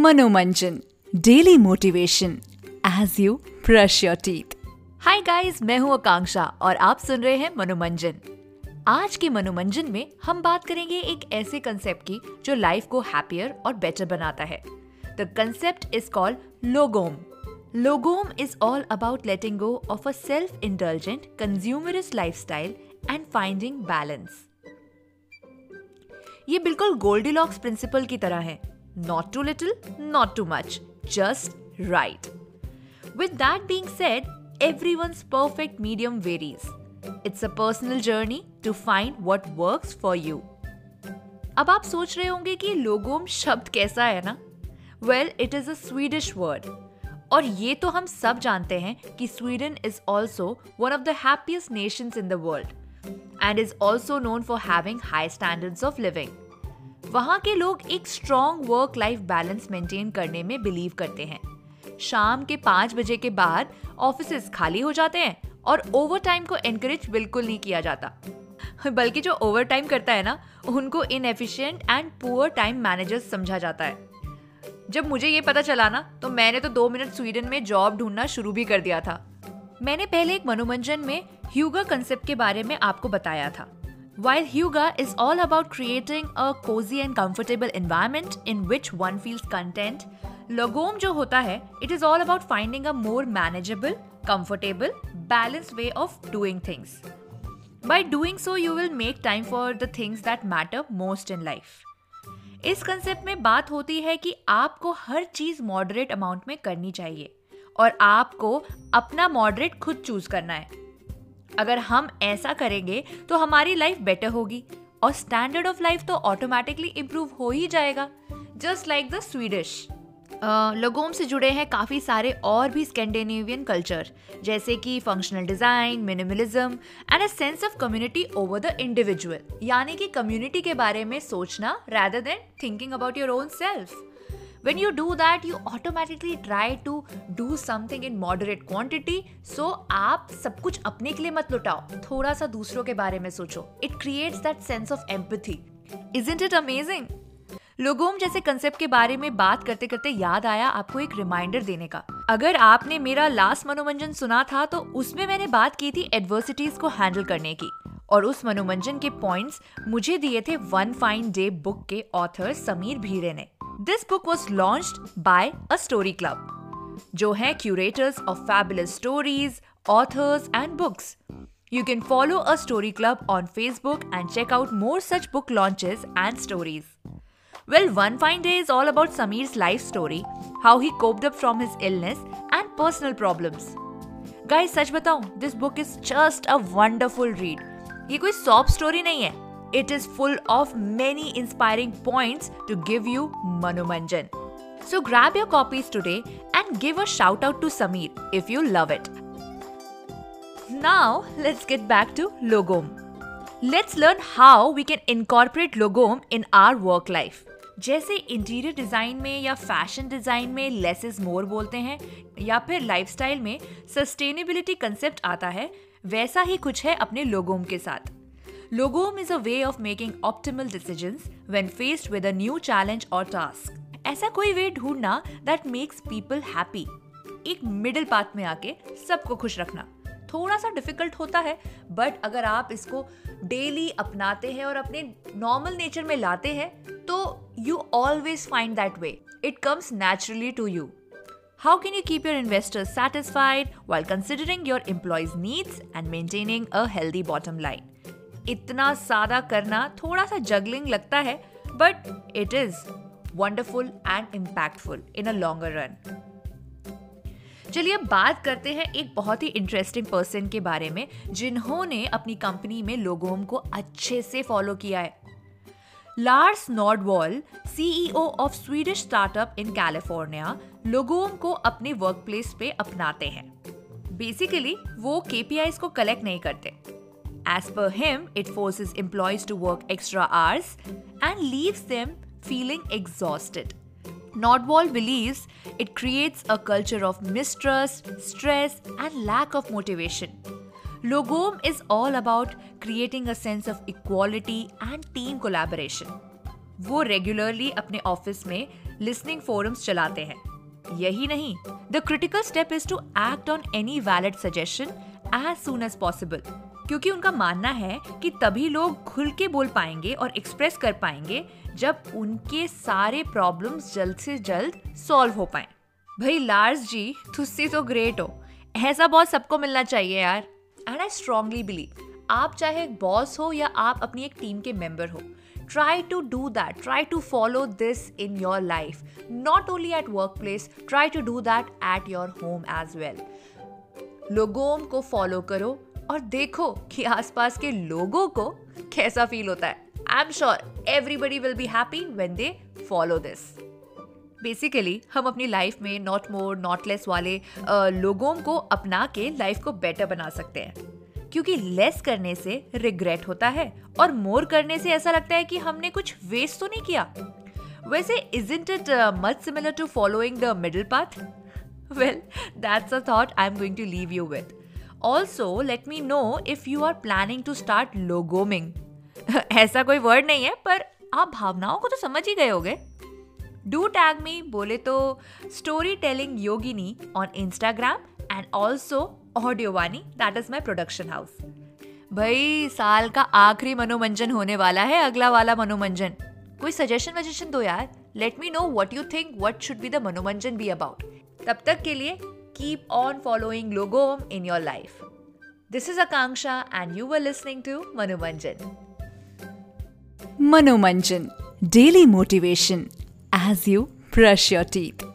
Manomanjan daily motivation as you brush your teeth hi guys मैं हूँ आकांक्षा और आप सुन रहे हैं मनोमंजन। आज के मनोमंजन में हम बात करेंगे एक ऐसे कंसेप्ट की जो लाइफ को हैप्पियर और बेटर बनाता है। The concept is called lagom lagom is all about letting go of a self indulgent consumerist lifestyle and finding balance ये बिल्कुल गोल्डीलॉक्स प्रिंसिपल की तरह है। Not too little, not too much, just right. With that being said, everyone's perfect medium varies. It's a personal journey to find what works for you. अब आप सोच रहे होंगे कि लोगोम शब्द कैसा है ना well it is a Swedish word और ये तो हम सब जानते हैं कि Sweden is also one of the happiest nations in the world and is also known for having high standards of living वहाँ के लोग एक strong work life balance maintain करने में बिलीव करते हैं। शाम के पाँच बजे के बाद ऑफ़िस खाली हो जाते हैं और ओवर टाइम को एनकरेज बिल्कुल नहीं किया जाता। बल्कि जो ओवर टाइम करता है ना, उनको inefficient and poor time managers समझा जाता है। जब मुझे ये पता चला ना तो मैंने तो दो मिनट स्वीडन में जॉब ढूंढना शुरू भी कर दिया था। मैंने पहले एक मनोरंजन में ह्यूगा कंसेप्ट के बारे में आपको बताया था। While Huga is all about creating a cozy and comfortable environment in which one feels content, Logom जो होता है it is all about finding a more manageable, comfortable, balanced way of doing things. By doing so, you will make time for the things that matter most in life. इस concept में बात होती है कि आपको हर चीज़ मॉडरेट अमाउंट में करनी चाहिए और आपको अपना मॉडरेट खुद चूज़ करना है अगर हम ऐसा करेंगे तो हमारी लाइफ बेटर होगी। और स्टैंडर्ड ऑफ़ लाइफ तो ऑटोमेटिकली इम्प्रूव हो ही जाएगा। Just like the Swedish lagom से जुड़े हैं काफ़ी सारे और भी स्कैंडिनेवियन कल्चर जैसे कि functional design minimalism and a sense of community over the individual यानी कि कम्युनिटी के बारे में सोचना rather than thinking about your own self when you do that, you automatically try to do something in moderate quantity. So, आप सब कुछ अपने के लिए मत लुटाओ। थोड़ा सा दूसरों के बारे में सोचो। It creates that sense of empathy isn't it amazing lagom जैसे कंसेप्ट के बारे में बात करते करते याद आया आपको एक रिमाइंडर देने का। अगर आपने मेरा लास्ट मनोरंजन सुना था तो उसमें मैंने बात की थी एडवर्सिटीज को हैंडल करने की। और उस मनोरंजन के पॉइंट्स मुझे दिए थे वन फाइन डे बुक के ऑथर समीर भीरे ने। This book was launch by a story club जो है curators of fabulous stories authors and books You can follow a story club on Facebook and check out more such book launches and stories. Well, one fine day is all about Samir's life story, how he coped up from his illness and personal problems. Guys, सच बताऊं, this book is just a wonderful read. ये कोई soft story नहीं है it is full of many inspiring points to give you Manumanjan. So grab your copies today and give a shout out to Sameer if you love it. Now let's get back to Logom. Let's learn how we can incorporate Logom in our work life. जैसे interior design में या fashion design में less is more बोलते हैं या फिर lifestyle में sustainability concept आता है वैसा ही कुछ है अपने लोगों के साथ Logom is a way of making optimal decisions when faced with a new challenge or task. ऐसा कोई वे ढूंढना दैट मेक्स पीपल हैप्पी एक मिडिल पाथ में आके सबको खुश रखना थोड़ा सा डिफ़िकल्ट होता है बट अगर आप इसको डेली अपनाते हैं और अपने नॉर्मल नेचर में लाते हैं तो you always find that way it comes naturally to you How can you keep your investors satisfied while considering your employees' needs and maintaining a healthy bottom line? इतना सादा करना थोड़ा सा जगलिंग लगता है but it is wonderful and impactful in a longer run चलिए अब बात करते हैं एक बहुत ही इंटरेस्टिंग पर्सन के बारे में, जिन्होंने अपनी कंपनी में लोगों को अच्छे से फॉलो किया है। Lars Nordwall CEO of Swedish startup in California लोगों को अपने वर्क प्लेस पे अपनाते हैं। बेसिकली वो केपीआई को कलेक्ट नहीं करते। As per him, it forces employees to work extra hours and leaves them feeling exhausted. Nordwall believes it creates a culture of mistrust, stress, and lack of motivation. Logom is all about creating a sense of equality and team collaboration. वो regularly अपने office में listening forums चलाते हैं यही नहीं the critical step is to act on any valid suggestion as soon as possible क्योंकि उनका मानना है कि तभी लोग खुल के बोल पाएँगे और एक्सप्रेस कर पाएँगे जब उनके सारे प्रॉब्लम्स जल्द से जल्द सॉल्व हो पाए। भाई लार्स जी, तुस्सी तो ग्रेट हो। ऐसा बॉस सबको मिलना चाहिए यार। एंड आई स्ट्रांगली बिलीव आप चाहे एक बॉस हो या आप अपनी एक टीम के मेंबर हो, try to do that, try to follow this in your life. Not only at workplace, try to do that at your home as well. लोगों को फॉलो करो और देखो कि आसपास के लोगों को कैसा फील होता है। I am sure everybody will be happy when they follow this basically हम अपनी लाइफ में नॉट मोर नॉट लेस वाले लोगों को अपना के लाइफ को बेटर बना सकते हैं। क्योंकि लेस करने से रिग्रेट होता है और मोर करने से ऐसा लगता है कि हमने कुछ वेस्ट तो नहीं किया। वैसे isn't it much similar to following the middle path well that's a thought I am going to leave you with also let me know if you are planning to start lagoming ऐसा कोई word नहीं है, पर आप भावनाओं को तो समझ ही गए होगे। डू टैग मी बोले तो story telling Yogini on Instagram and also audio Vani that is my production house भाई, साल का आखिरी मनोमंजन होने वाला है, अगला वाला मनोमंजन। कोई सजेशन वजेशन दो यार। Let me know what you think what should be the Manomanjan be about तब तक के लिए keep on following Logom in your life. This is Akanksha, and you were listening to Manomanjan. Manomanjan, daily motivation as you brush your teeth.